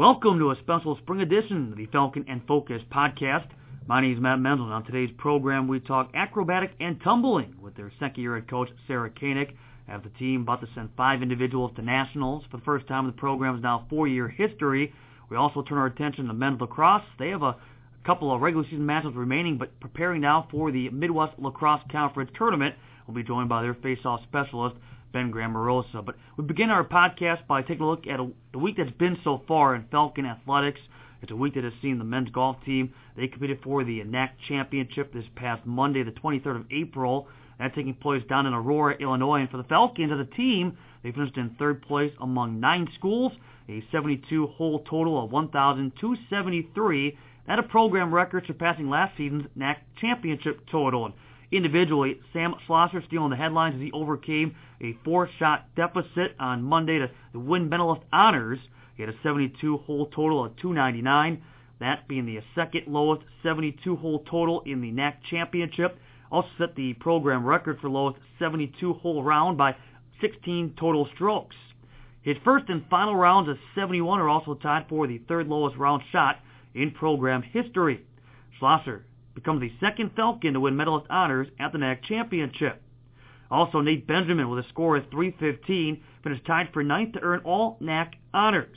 Welcome to a special spring edition of the Falcon and Focus podcast. My name is Matt Mendel, and on today's program we talk acrobatic and tumbling with their second year head coach, Sarah Koenig. Have the team about to send five individuals to nationals for the first time in the program's now four-year history. We also turn our attention to men's lacrosse. They have a couple of regular season matches remaining, but preparing now for the Midwest Lacrosse Conference tournament. We'll be joined by their face-off specialist, Ben Grammarosa. But we begin our podcast by taking a look at a, the week that's been so far in Falcon athletics. It's a week that has seen the men's golf team. They competed for the NAC championship this past Monday, the 23rd of April. That taking place down in Aurora, Illinois. And for the Falcons as a team, they finished in third place among nine schools, a 72-hole total of 1,273. That a program record surpassing last season's NAC championship total. And individually, Sam Schlosser stealing the headlines as he overcame a four-shot deficit on Monday to win medalist honors. He had a 72-hole total of 299, that being the second lowest 72-hole total in the NAC championship. Also set the program record for lowest 72-hole round by 16 total strokes. His first and final rounds of 71 are also tied for the third lowest round shot in program history. Schlosser becomes the second Falcon to win medalist honors at the NAC championship. Also, Nate Benjamin with a score of 315 finished tied for ninth to earn all NAC honors.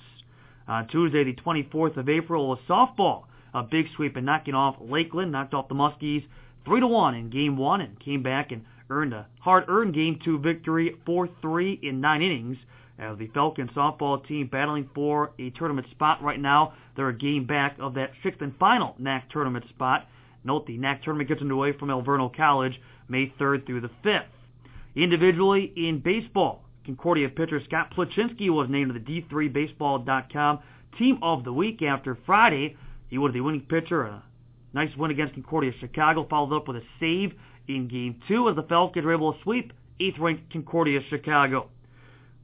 On Tuesday, the 24th of April, was softball. A big sweep in knocking off Lakeland, knocked off the Muskies 3 to 1 in game 1 and came back and earned a hard-earned game 2 victory 4-3 in 9 innings. As the Falcon softball team battling for a tournament spot right now, they're a game back of that sixth and final NAC tournament spot. Note the NAC tournament gets underway from Alverno College May 3rd through the 5th. Individually in baseball, Concordia pitcher Scott Plachinski was named to the D3Baseball.com Team of the Week after Friday. He was the winning pitcher. A nice win against Concordia Chicago, followed up with a save in Game 2 as the Falcons were able to sweep 8th-ranked Concordia Chicago.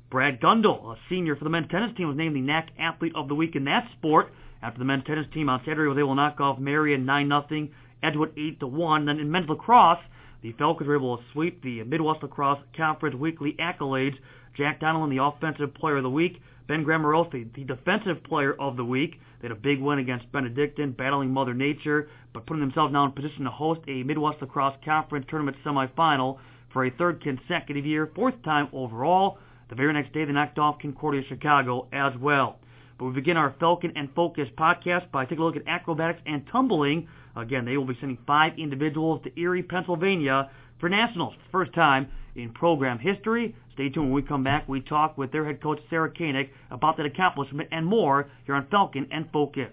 Brad Gundel, a senior for the men's tennis team, was named the NAC Athlete of the Week in that sport after the men's tennis team on Saturday was able to knock off Marian 9-0, Edgewood 8 to 1. Then in men's lacrosse, the Falcons were able to sweep the Midwest Lacrosse Conference weekly accolades. Jack Donelon, the Offensive Player of the Week. Ben Grammarosa, the Defensive Player of the Week. They had a big win against Benedictine, battling Mother Nature, but putting themselves now in position to host a Midwest Lacrosse Conference tournament semifinal for a third consecutive year, fourth time overall. The very next day, they knocked off Concordia Chicago as well. But we begin our Falcon and Focus podcast by taking a look at acrobatics and tumbling. Again, they will be sending five individuals to Erie, Pennsylvania for nationals, first time in program history. Stay tuned when we come back. We talk with their head coach, Sarah Koenig, about that accomplishment and more here on Falcon and Focus.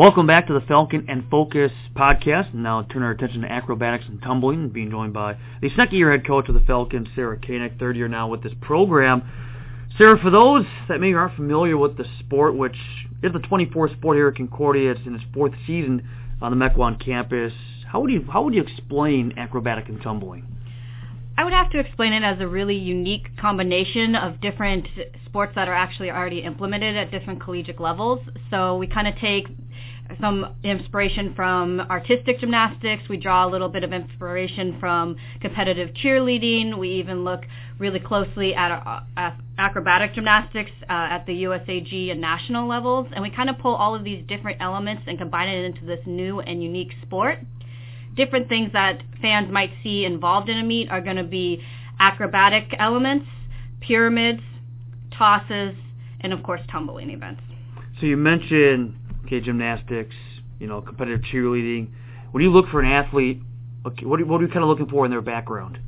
Welcome back to the Falcon and Focus podcast. And now turn our attention to acrobatics and tumbling, being joined by the second year head coach of the Falcons, Sarah Koenig, third year now with this program. Sarah, for those that maybe aren't familiar with the sport, which is the 24th sport here at Concordia, it's in its fourth season on the Mequon campus, how would you how would you explain acrobatic and tumbling? I would have to explain it as a really unique combination of different sports that are actually already implemented at different collegiate levels. So we kind of take some inspiration from artistic gymnastics. We draw a little bit of inspiration from competitive cheerleading. We even look really closely at, at acrobatic gymnastics uh, at the USAG and national levels. And we kind of pull all of these different elements and combine it into this new and unique sport. Different things that fans might see involved in a meet are going to be acrobatic elements, pyramids, tosses, and of course tumbling events. So you mentioned okay, gymnastics, you know, competitive cheerleading. When you look for an athlete, okay, what are, what are you kind of looking for in their background?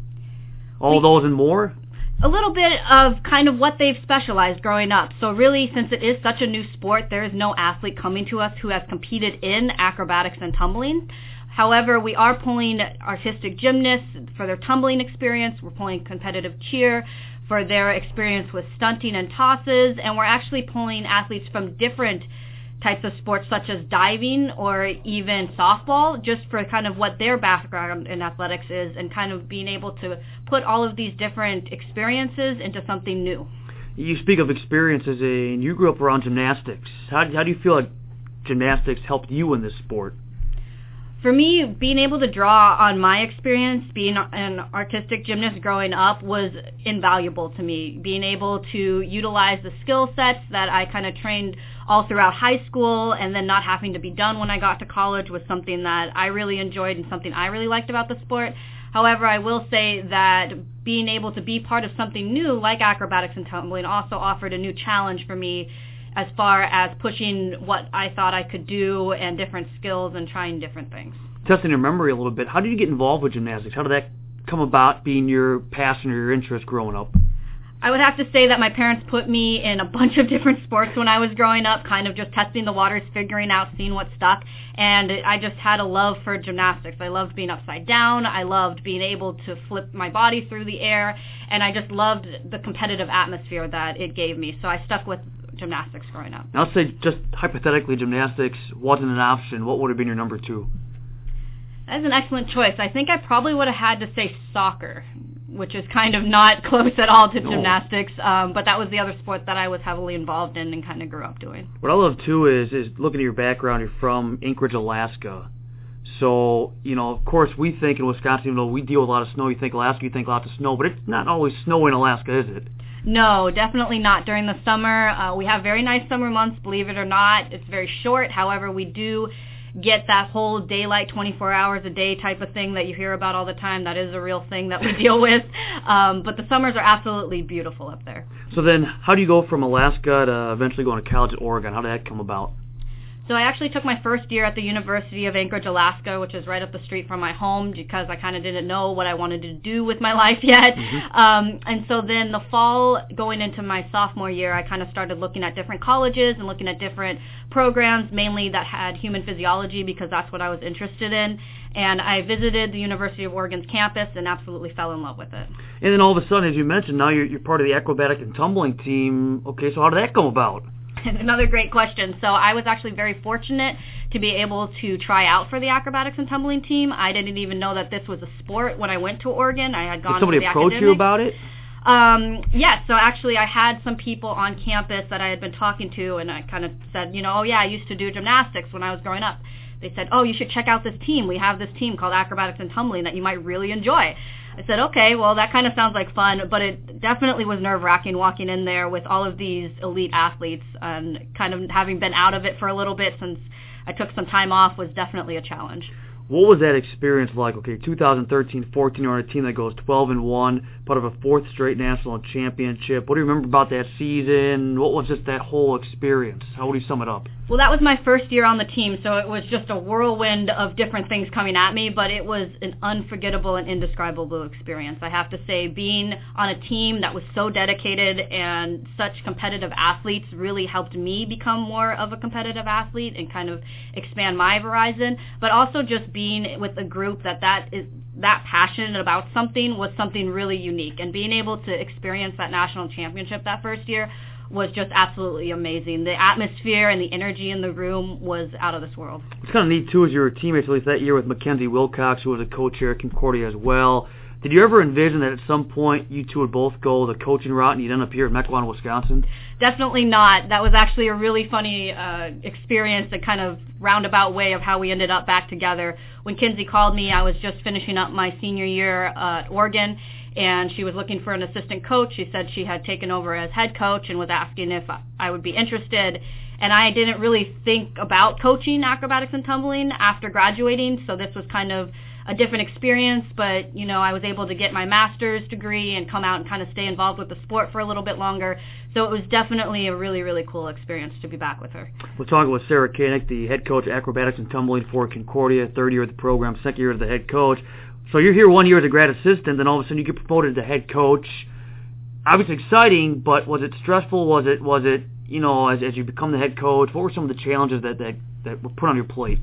All we, those and more? A little bit of kind of what they've specialized growing up. So really, since it is such a new sport, there is no athlete coming to us who has competed in acrobatics and tumbling. However, we are pulling artistic gymnasts for their tumbling experience. We're pulling competitive cheer for their experience with stunting and tosses. And we're actually pulling athletes from different types of sports such as diving or even softball just for kind of what their background in athletics is and kind of being able to put all of these different experiences into something new. You speak of experiences, and you grew up around gymnastics. How, how do you feel like gymnastics helped you in this sport? For me, being able to draw on my experience being an artistic gymnast growing up was invaluable to me. Being able to utilize the skill sets that I kind of trained all throughout high school and then not having to be done when I got to college was something that I really enjoyed and something I really liked about the sport. However, I will say that being able to be part of something new like acrobatics and tumbling also offered a new challenge for me as far as pushing what I thought I could do and different skills and trying different things. Testing your memory a little bit, how did you get involved with gymnastics? How did that come about being your passion or your interest growing up? I would have to say that my parents put me in a bunch of different sports when I was growing up, kind of just testing the waters, figuring out, seeing what stuck. And I just had a love for gymnastics. I loved being upside down. I loved being able to flip my body through the air. And I just loved the competitive atmosphere that it gave me. So I stuck with gymnastics growing up. Now, let's say just hypothetically gymnastics wasn't an option. What would have been your number two? That's an excellent choice. I think I probably would have had to say soccer, which is kind of not close at all to no. gymnastics. Um, but that was the other sport that I was heavily involved in and kind of grew up doing. What I love too is is looking at your background. You're from Anchorage, Alaska. So, you know, of course, we think in Wisconsin, even though we deal with a lot of snow, you think Alaska, you think lots of snow, but it's not always snow in Alaska, is it? No, definitely not during the summer. Uh, we have very nice summer months, believe it or not. It's very short. However, we do get that whole daylight 24 hours a day type of thing that you hear about all the time. That is a real thing that we deal with. Um, but the summers are absolutely beautiful up there. So then, how do you go from Alaska to eventually going to college at Oregon? How did that come about? So I actually took my first year at the University of Anchorage, Alaska, which is right up the street from my home because I kind of didn't know what I wanted to do with my life yet. Mm-hmm. Um, and so then the fall going into my sophomore year, I kind of started looking at different colleges and looking at different programs, mainly that had human physiology because that's what I was interested in. And I visited the University of Oregon's campus and absolutely fell in love with it. And then all of a sudden, as you mentioned, now you're, you're part of the acrobatic and tumbling team. Okay, so how did that come about? Another great question. So I was actually very fortunate to be able to try out for the acrobatics and tumbling team. I didn't even know that this was a sport when I went to Oregon. I had gone. To the Did somebody approach you about it? Um, yes. So actually, I had some people on campus that I had been talking to, and I kind of said, you know, oh yeah, I used to do gymnastics when I was growing up. They said, oh, you should check out this team. We have this team called Acrobatics and Tumbling that you might really enjoy. I said, okay, well, that kind of sounds like fun, but it definitely was nerve wracking walking in there with all of these elite athletes and kind of having been out of it for a little bit since I took some time off was definitely a challenge. What was that experience like? Okay, 2013-14, you're on a team that goes 12 and one, part of a fourth straight national championship. What do you remember about that season? What was just that whole experience? How would you sum it up? Well, that was my first year on the team, so it was just a whirlwind of different things coming at me, but it was an unforgettable and indescribable experience. I have to say, being on a team that was so dedicated and such competitive athletes really helped me become more of a competitive athlete and kind of expand my horizon, but also just being with a group that that is that passionate about something was something really unique and being able to experience that national championship that first year was just absolutely amazing. The atmosphere and the energy in the room was out of this world. It's kind of neat too, as you were teammates at least that year with Mackenzie Wilcox, who was a coach here at Concordia as well. Did you ever envision that at some point you two would both go the coaching route and you'd end up here at Mequon, Wisconsin? Definitely not. That was actually a really funny uh, experience, a kind of roundabout way of how we ended up back together. When Kenzie called me, I was just finishing up my senior year at Oregon, and she was looking for an assistant coach. She said she had taken over as head coach and was asking if I would be interested. And I didn't really think about coaching acrobatics and tumbling after graduating, so this was kind of a different experience, but you know, I was able to get my master's degree and come out and kind of stay involved with the sport for a little bit longer. So it was definitely a really, really cool experience to be back with her. We're talking with Sarah Koenig, the head coach of acrobatics and tumbling for Concordia, third year of the program, second year as the head coach. So you're here one year as a grad assistant, then all of a sudden you get promoted to head coach. Obviously exciting, but was it stressful? Was it was it you know as as you become the head coach? What were some of the challenges that that that were put on your plate?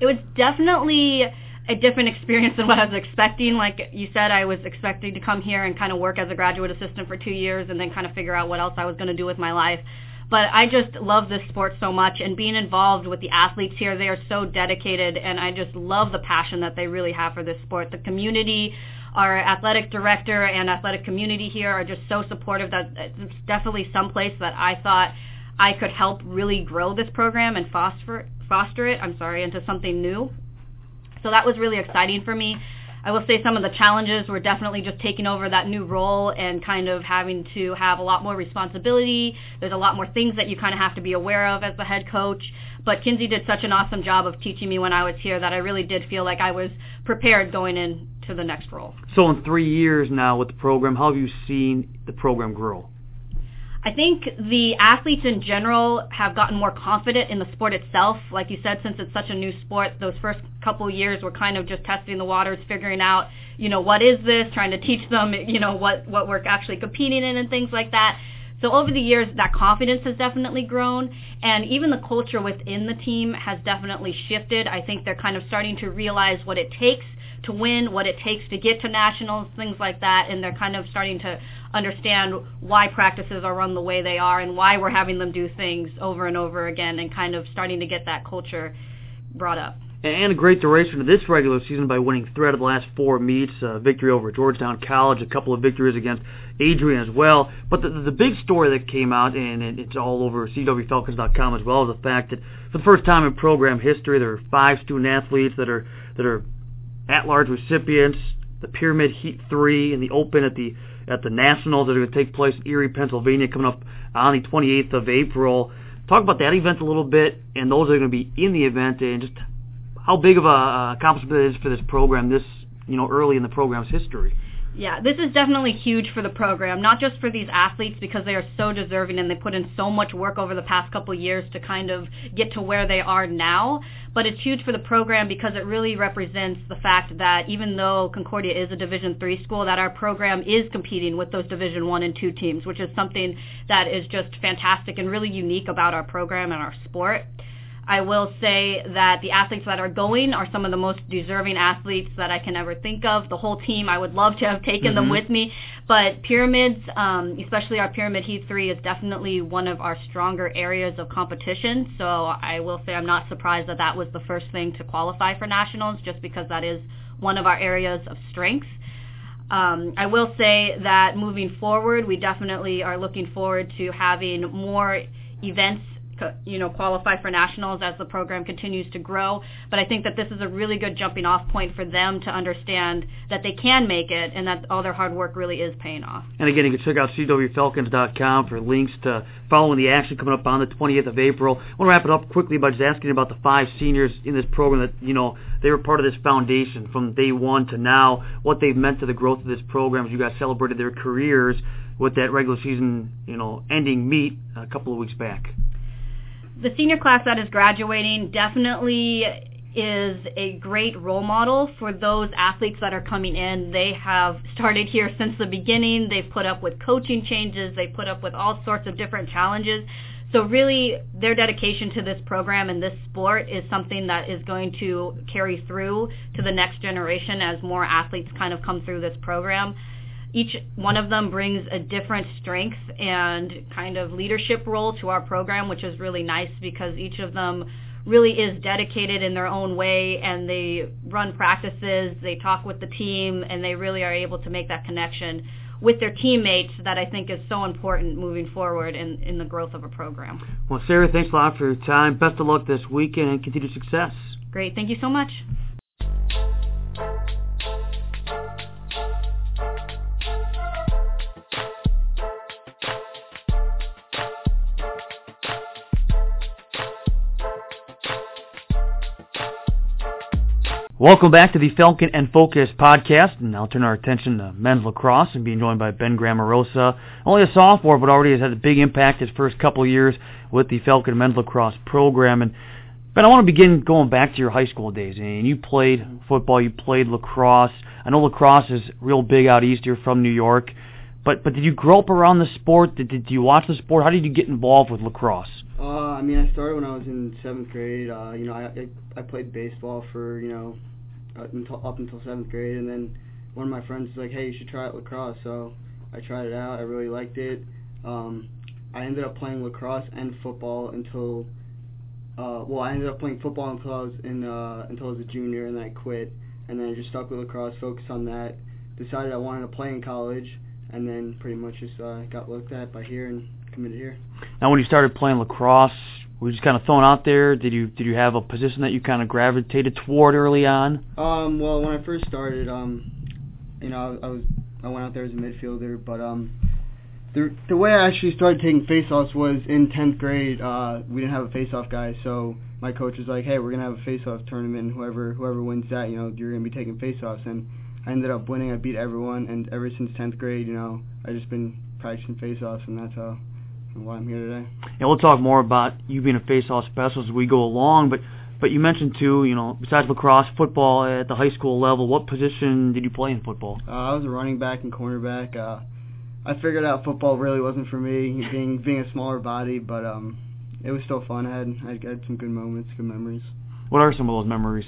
It was definitely a different experience than what I was expecting. Like you said, I was expecting to come here and kind of work as a graduate assistant for two years and then kind of figure out what else I was going to do with my life. But I just love this sport so much and being involved with the athletes here, they are so dedicated and I just love the passion that they really have for this sport. The community, our athletic director and athletic community here are just so supportive that it's definitely some place that I thought I could help really grow this program and foster foster it, I'm sorry, into something new. So that was really exciting for me. I will say some of the challenges were definitely just taking over that new role and kind of having to have a lot more responsibility. There's a lot more things that you kind of have to be aware of as the head coach. But Kenzie did such an awesome job of teaching me when I was here that I really did feel like I was prepared going into the next role. So in three years now with the program, how have you seen the program grow? I think the athletes in general have gotten more confident in the sport itself. Like you said, since it's such a new sport, those first couple years were kind of just testing the waters, figuring out, you know, what is this, trying to teach them, you know, what, what we're actually competing in and things like that. So over the years, that confidence has definitely grown, and even the culture within the team has definitely shifted. I think they're kind of starting to realize what it takes to win, what it takes to get to nationals, things like that, and they're kind of starting to understand why practices are run the way they are and why we're having them do things over and over again and kind of starting to get that culture brought up. And a great duration of this regular season by winning three out of the last four meets, a victory over Georgetown College, a couple of victories against Adrian as well. But the, the big story that came out, and it's all over CUWFalcons.com as well, is the fact that for the first time in program history, there are five student athletes that are that are at-large recipients, the Pyramid Heat 3 and the Open at the at the Nationals that are going to take place in Erie, Pennsylvania, coming up on the 28th of April. Talk about that event a little bit, and those are going to be in the event, and just how big of a accomplishment it is for this program this you know early in the program's history. Yeah, this is definitely huge for the program, not just for these athletes because they are so deserving and they put in so much work over the past couple years to kind of get to where they are now, but it's huge for the program because it really represents the fact that even though Concordia is a Division 3 school that our program is competing with those Division 1 and 2 teams, which is something that is just fantastic and really unique about our program and our sport. I will say that the athletes that are going are some of the most deserving athletes that I can ever think of. The whole team, I would love to have taken mm-hmm. them with me, but pyramids, um, especially our Pyramid Heat 3, is definitely one of our stronger areas of competition. So I will say I'm not surprised that that was the first thing to qualify for nationals, just because that is one of our areas of strength. Um, I will say that moving forward, we definitely are looking forward to having more events you know qualify for nationals as the program continues to grow. But I think that this is a really good jumping off point for them to understand that they can make it and that all their hard work really is paying off. And again, you can check out cuwfalcons.com for links to following the action coming up on the 20th of April. I want to wrap it up quickly by just asking about the five seniors in this program that you know they were part of this foundation from day one to now. What they've meant to the growth of this program as you guys celebrated their careers with that regular season, you know, ending meet a couple of weeks back the senior class that is graduating definitely is a great role model for those athletes that are coming in. They have started here since the beginning. They've put up with coaching changes. They put up with all sorts of different challenges. So really, their dedication to this program and this sport is something that is going to carry through to the next generation as more athletes kind of come through this program each one of them brings a different strength and kind of leadership role to our program, which is really nice because each of them really is dedicated in their own way and they run practices, they talk with the team, and they really are able to make that connection with their teammates that I think is so important moving forward in, in the growth of a program. Well, Sarah, thanks a lot for your time. Best of luck this weekend and continued success. Great. Thank you so much. Welcome back to the Falcon and Focus podcast, and I'll turn our attention to men's lacrosse and being joined by Ben Grammarosa. Only a sophomore, but already has had a big impact his first couple years with the Falcon men's lacrosse program. And Ben, I want to begin going back to your high school days. And you played football, you played lacrosse. I know lacrosse is real big out east. You're from New York, but but did you grow up around the sport? Did did you watch the sport? How did you get involved with lacrosse? Uh, I mean, I started when I was in seventh grade. Uh, you know, I, I I played baseball for you know uh, until up until seventh grade, and then one of my friends was like, "Hey, you should try out lacrosse." So I tried it out. I really liked it. Um, I ended up playing lacrosse and football until uh well I ended up playing football until I was in uh until I was a junior and then I quit and then I just stuck with lacrosse, focused on that, decided I wanted to play in college and then pretty much just uh got looked at by here and committed here. Now, when you started playing lacrosse, were you just kind of thrown out there? Did you did you have a position that you kind of gravitated toward early on? Um well when I first started um you know I, I was I went out there as a midfielder but um the the way I actually started taking faceoffs was in tenth grade. Uh, we didn't have a faceoff guy, so my coach was like, "Hey, we're gonna have a faceoff tournament. And whoever whoever wins that, you know, you're gonna be taking faceoffs." And I ended up winning. I beat everyone, and ever since tenth grade, you know, I just been practicing faceoffs, and that's how and why I'm here today. And we'll talk more about you being a faceoff specialist as we go along, but. But you mentioned too, you know, besides lacrosse, football at the high school level. What position did you play in football? Uh, I was a running back and cornerback. Uh, I figured out football really wasn't for me, being being a smaller body, but um, it was still fun. I had I had some good moments, good memories. What are some of those memories?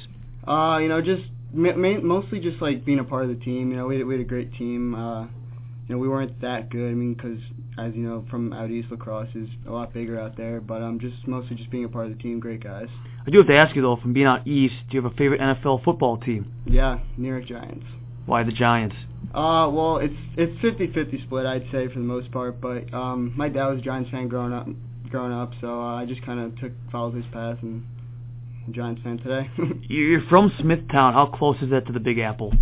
Uh, you know, just ma- ma- mostly just like being a part of the team. You know, we had, we had a great team. Uh, you know, we weren't that good. I mean, because as you know, from out east, lacrosse is a lot bigger out there. But um, just mostly just being a part of the team. Great guys. I do have to ask you though, from being out east, do you have a favorite NFL football team? Yeah, New York Giants. Why the Giants? Uh, well, it's it's fifty fifty split, I'd say for the most part. But um, my dad was a Giants fan growing up, growing up, so uh, I just kind of took followed his path and I'm Giants fan today. You're from Smithtown. How close is that to the Big Apple?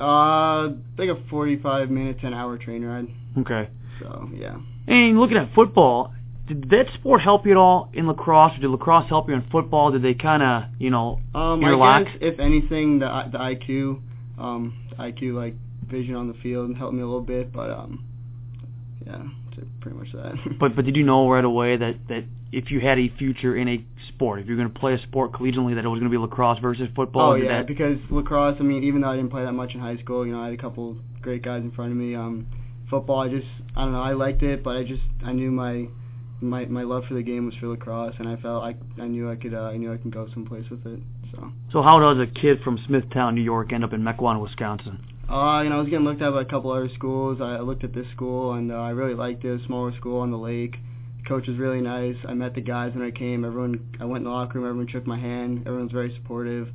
uh, like a forty-five minute to an hour train ride. Okay. So yeah. And looking at football, did that sport help you at all in lacrosse, or did lacrosse help you in football? Did they kind of, you know, Um, interlock? I guess if anything, the I- the IQ, um, the IQ like vision on the field helped me a little bit, but um, yeah, pretty much that. But but did you know right away that that if you had a future in a sport, if you're going to play a sport collegiately, that it was going to be lacrosse versus football? Oh yeah, that- because lacrosse. I mean, even though I didn't play that much in high school, you know, I had a couple great guys in front of me. Um, football, I just, I don't know, I liked it, but I just, I knew my, my, my love for the game was for lacrosse, and I felt I, I knew I could, uh, I knew I could go someplace with it. So, so how does a kid from Smithtown, New York, end up in Mequon, Wisconsin? uh, you know, I was getting looked at by a couple other schools. I looked at this school, and uh, I really liked it. A smaller school on the lake. The coach was really nice. I met the guys when I came. Everyone, I went in the locker room. Everyone shook my hand. Everyone's very supportive.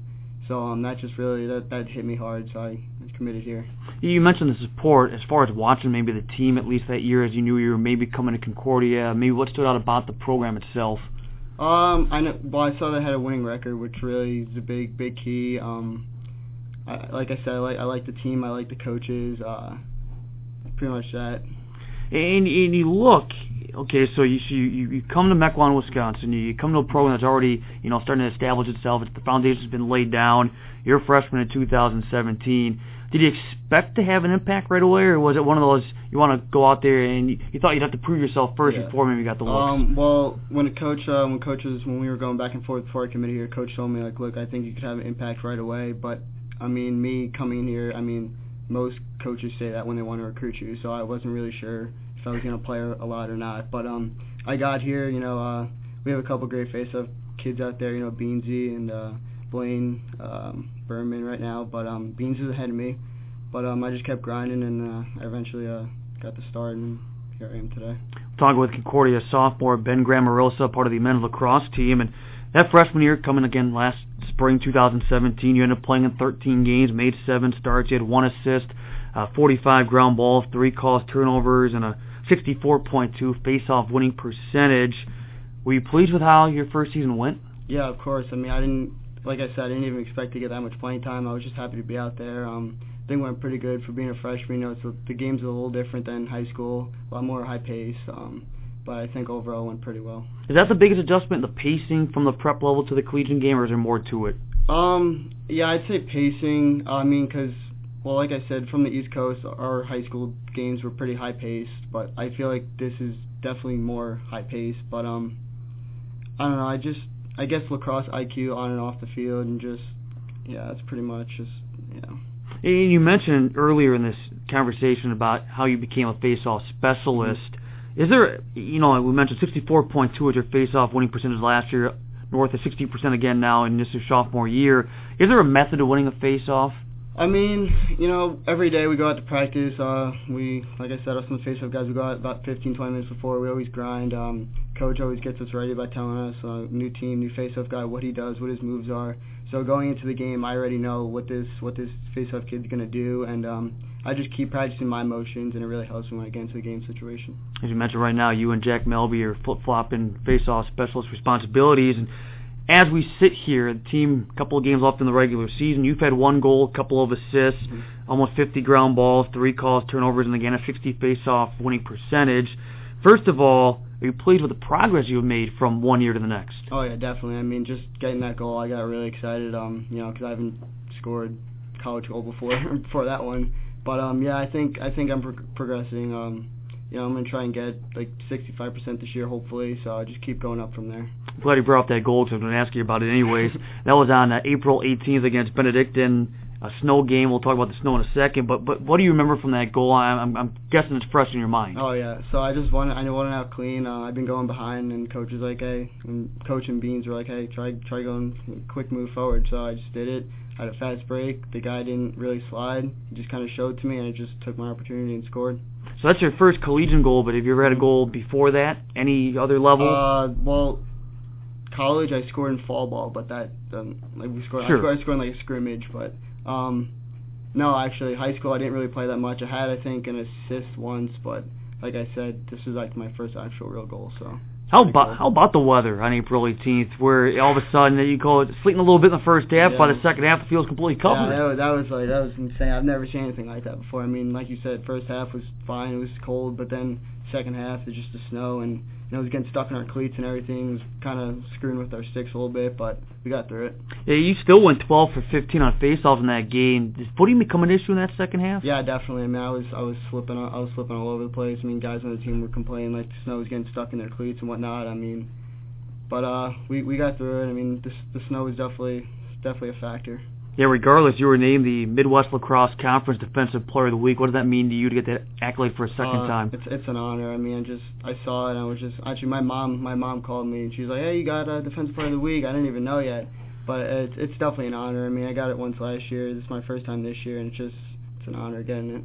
So um, that just really that that hit me hard. So I committed here. You mentioned the support as far as watching maybe the team at least that year as you knew you were maybe coming to Concordia. Maybe what stood out about the program itself? Um, I know. Well, I saw they had a winning record, which really is a big, big key. Um, I, like I said, I like I like the team. I like the coaches. Uh, pretty much that. And, and you look, okay, so you so you you come to Mequon, Wisconsin. You come to a program that's already you know starting to establish itself. The foundation's been laid down. You're a freshman in 2017. Did you expect to have an impact right away, or was it one of those you want to go out there and you, you thought you'd have to prove yourself first Yeah. before maybe you got the looks? Um, well, when a coach, uh, when coaches, when we were going back and forth before I committed here, coach told me like, look, I think you could have an impact right away. But I mean, me coming here, I mean, most coaches say that when they want to recruit you. So I wasn't really sure if I was gonna play a lot or not. But um, I got here, you know, uh, we have a couple great face-off kids out there, you know, Beansy and uh, Blaine um, Right now. But um, Beans is ahead of me. But um, I just kept grinding, and uh, I eventually uh, got the start, and here I am today. talking with Concordia sophomore Ben Grammarosa, part of the men's lacrosse team, and that freshman year coming again last spring 2017, you ended up playing in 13 games, made seven starts, you had one assist, uh, 45 ground balls, three calls turnovers, and a 64.2 face-off winning percentage. Were you pleased with how your first season went? Yeah, of course. I mean, I didn't, like I said, I didn't even expect to get that much playing time. I was just happy to be out there. Um, it went pretty good for being a freshman. You know, a, the game's a little different than high school, a lot more high pace. Um, but I think overall went pretty well. Is that the biggest adjustment, the pacing from the prep level to the collegiate game, or is there more to it? Um, yeah, I'd say pacing. I mean, because well, like I said, from the East Coast, our high school games were pretty high paced, but I feel like this is definitely more high paced. But um, I don't know. I just I guess lacrosse IQ on and off the field, and just yeah, that's pretty much just yeah. And you mentioned earlier in this conversation about how you became a face-off specialist. Is there, you know, we mentioned 64.2 was your face-off winning percentage last year, north of 60% again now in this sophomore year. Is there a method to winning a face-off? I mean, you know, every day we go out to practice. Uh, we, like I said, us and the face-off guys, we go out about 15, 20 minutes before. We always grind. Um, coach always gets us ready by telling us, uh, new team, new face-off guy, what he does, what his moves are. So going into the game, I already know what this what this face-off kid's gonna do, and um, I just keep practicing my motions, and it really helps me when I get into the game situation. As you mentioned right now, you and Jack Melby are flip-flopping face-off specialist responsibilities, and as we sit here, the team, a couple of games left in the regular season, you've had one goal, a couple of assists, mm-hmm. almost 50 ground balls, three calls, turnovers, and again a 60 face-off winning percentage. First of all, are you pleased with the progress you've made from one year to the next? Oh yeah, definitely. I mean, just getting that goal, I got really excited. Um, you know, because I haven't scored college goal before before that one. But um, yeah, I think I think I'm pro- progressing. Um, you know, I'm gonna try and get like 65% this year, hopefully. So I just keep going up from there. I'm glad you brought up that goal because I was going to ask you about it anyways. that was on uh, April 18th against Benedictine. A snow game. We'll talk about the snow in a second. But but what do you remember from that goal? I'm I'm guessing it's fresh in your mind. Oh yeah. So I just wanted I wanted out clean. Uh, I've been going behind, and coach was like, hey, and coach and Beans were like, hey, try try going quick move forward. So I just did it. I had a fast break. The guy didn't really slide. He just kind of showed to me, and I just took my opportunity and scored. So that's your first collegiate goal, but have you ever had a goal before that? Any other level? Uh, well, college I scored in fall ball, but that um, like we scored. Sure. I scored, I scored in like a scrimmage, but um, no, actually high school I didn't really play that much. I had I think an assist once, but like I said, this is like my first actual real goal. So how about how about the weather on April 18th, where all of a sudden you call it sleeting a little bit in the first half, yeah. by the second half it feels completely covered. Yeah, that was, that was like that was insane. I've never seen anything like that before. I mean, like you said, first half was fine, it was cold, but then second half it's just the snow and you know, it was getting stuck in our cleats and everything. It was kind of screwing with our sticks a little bit, but we got through it. Yeah, you still went 12 for 15 on faceoffs in that game. Did footing become an issue in that second half? Yeah, definitely. I mean, I was I was slipping I was slipping all over the place. I mean, guys on the team were complaining like the snow was getting stuck in their cleats and whatnot. I mean, but uh, we we got through it. I mean, the the snow was definitely definitely a factor. Yeah, regardless, you were named the Midwest Lacrosse Conference Defensive Player of the Week. What does that mean to you to get that accolade for a second uh, time? It's it's an honor. I mean, I just I saw it and I was just actually my mom my mom called me and she's like, hey, you got a Defensive Player of the Week. I didn't even know yet, but it's it's definitely an honor. I mean, I got it once last year. This is my first time this year, and it's just it's an honor getting it.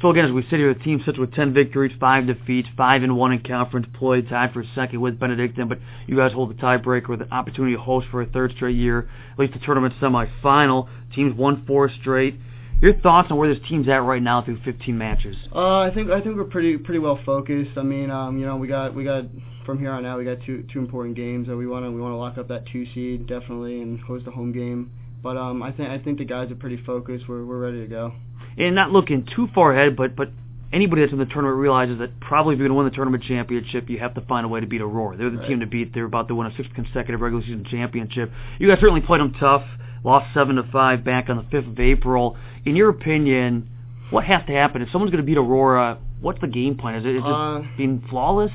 So again, as we sit here, the team sits with 10 victories, 5 defeats, 5 and 1 in conference play, tied for second with Benedictine, but you guys hold the tiebreaker with an opportunity to host for a third straight year, at least the tournament semifinal. Teams won four straight. Your thoughts on where this team's at right now through 15 matches? Uh, I think I think we're pretty pretty well focused. I mean, um, you know, we got we got from here on out we got two two important games that we want to we want to lock up that two seed definitely and host a home game. But um, I think I think the guys are pretty focused. We're we're ready to go and not looking too far ahead, but but anybody that's in the tournament realizes that probably if you're going to win the tournament championship, you have to find a way to beat Aurora. They're the right. team to beat. They're about to win a sixth consecutive regular season championship. You guys certainly played them tough. Lost seven to five back on the fifth of April. In your opinion, what has to happen if someone's going to beat Aurora? What's the game plan? Is it, is uh, it being flawless?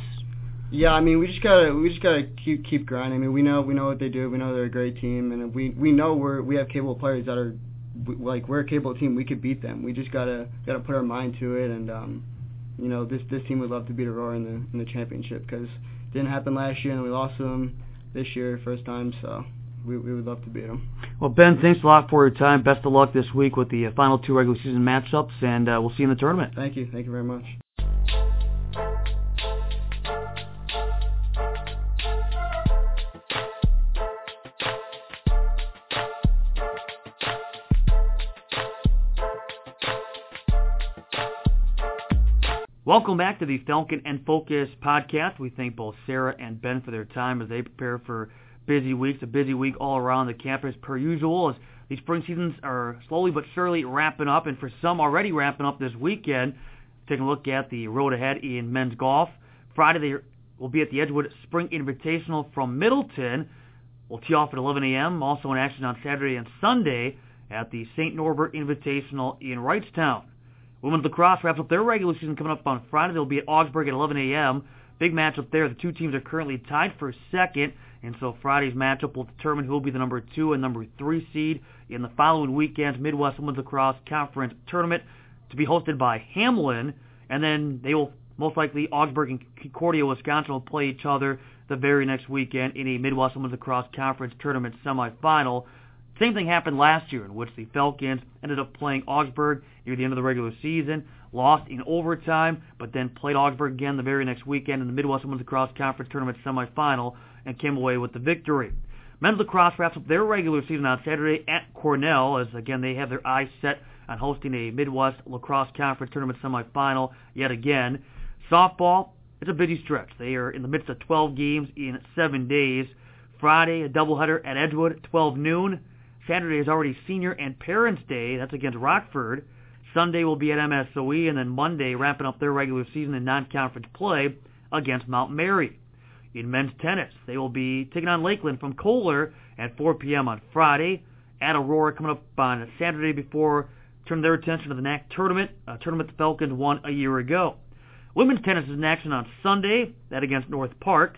Yeah, I mean we just gotta we just gotta keep keep grinding. I mean we know we know what they do. We know they're a great team, and we we know we're we have capable players that are like we're a capable team. We could beat them. We just gotta gotta put our mind to it, and um, you know this this team would love to beat Aurora in the in the championship because it didn't happen last year, and we lost to them this year first time. So we we would love to beat them. Well, Ben, thanks a lot for your time. Best of luck this week with the uh, final two regular season matchups, and uh, we'll see you in the tournament. Thank you. Thank you very much. Welcome back to the Falcon and Focus podcast. We thank both Sarah and Ben for their time as they prepare for busy weeks, a busy week all around the campus per usual as these spring seasons are slowly but surely wrapping up and for some already wrapping up this weekend. Taking a look at the road ahead in men's golf. Friday they will be at the Edgewood Spring Invitational from Middleton. We'll tee off at 11 a.m. Also in action on Saturday and Sunday at the St. Norbert Invitational in Wrightstown. Women's lacrosse wraps up their regular season coming up on Friday. They'll be at Augsburg at 11 a.m. Big matchup there. The two teams are currently tied for second, and so Friday's matchup will determine who will be the number two and number three seed in the following weekend's Midwest Women's Lacrosse Conference tournament to be hosted by Hamline, and then they will most likely Augsburg and Concordia, Wisconsin will play each other the very next weekend in a Midwest Women's Lacrosse Conference tournament semifinal. Same thing happened last year, in which the Falcons ended up playing Augsburg near the end of the regular season, lost in overtime, but then played Augsburg again the very next weekend in the Midwest Women's Lacrosse Conference Tournament semifinal and came away with the victory. Men's lacrosse wraps up their regular season on Saturday at Cornell, as again they have their eyes set on hosting a Midwest Lacrosse Conference Tournament semifinal yet again. Softball, it's a busy stretch. They are in the midst of 12 games in seven days. Friday, a doubleheader at Edgewood, 12 noon. Saturday is already Senior and Parents Day. That's against Rockford. Sunday will be at MSOE, and then Monday wrapping up their regular season in non-conference play against Mount Mary. In men's tennis, they will be taking on Lakeland from Kohler at 4 p.m. on Friday. At Aurora coming up on Saturday before turning their attention to the NAC tournament, a tournament the Falcons won a year ago. Women's tennis is in action on Sunday, that against North Park.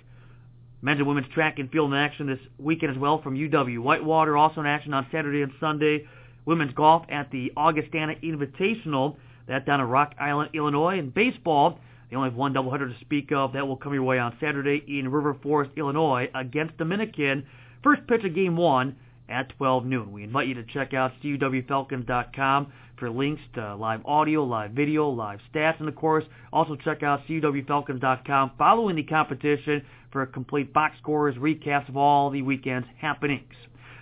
Men's and women's track and field in action this weekend as well from UW Whitewater, also in action on Saturday and Sunday. Women's golf at the Augustana Invitational, that down in Rock Island, Illinois. And baseball, they only have one doubleheader to speak of. That will come your way on Saturday in River Forest, Illinois, against Dominican. First pitch of Game One at 12 noon. We invite you to check out CUWFalcons.com for links to live audio, live video, live stats, and of course, also check out CUWFalcons.com following the competition for a complete box scores, recaps of all the weekend's happenings.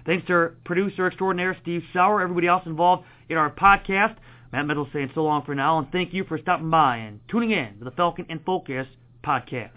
Thanks to our producer extraordinaire Steve Sauer, everybody else involved in our podcast. Matt Meadows saying so long for now, and thank you for stopping by and tuning in to the Falcon in Focus podcast.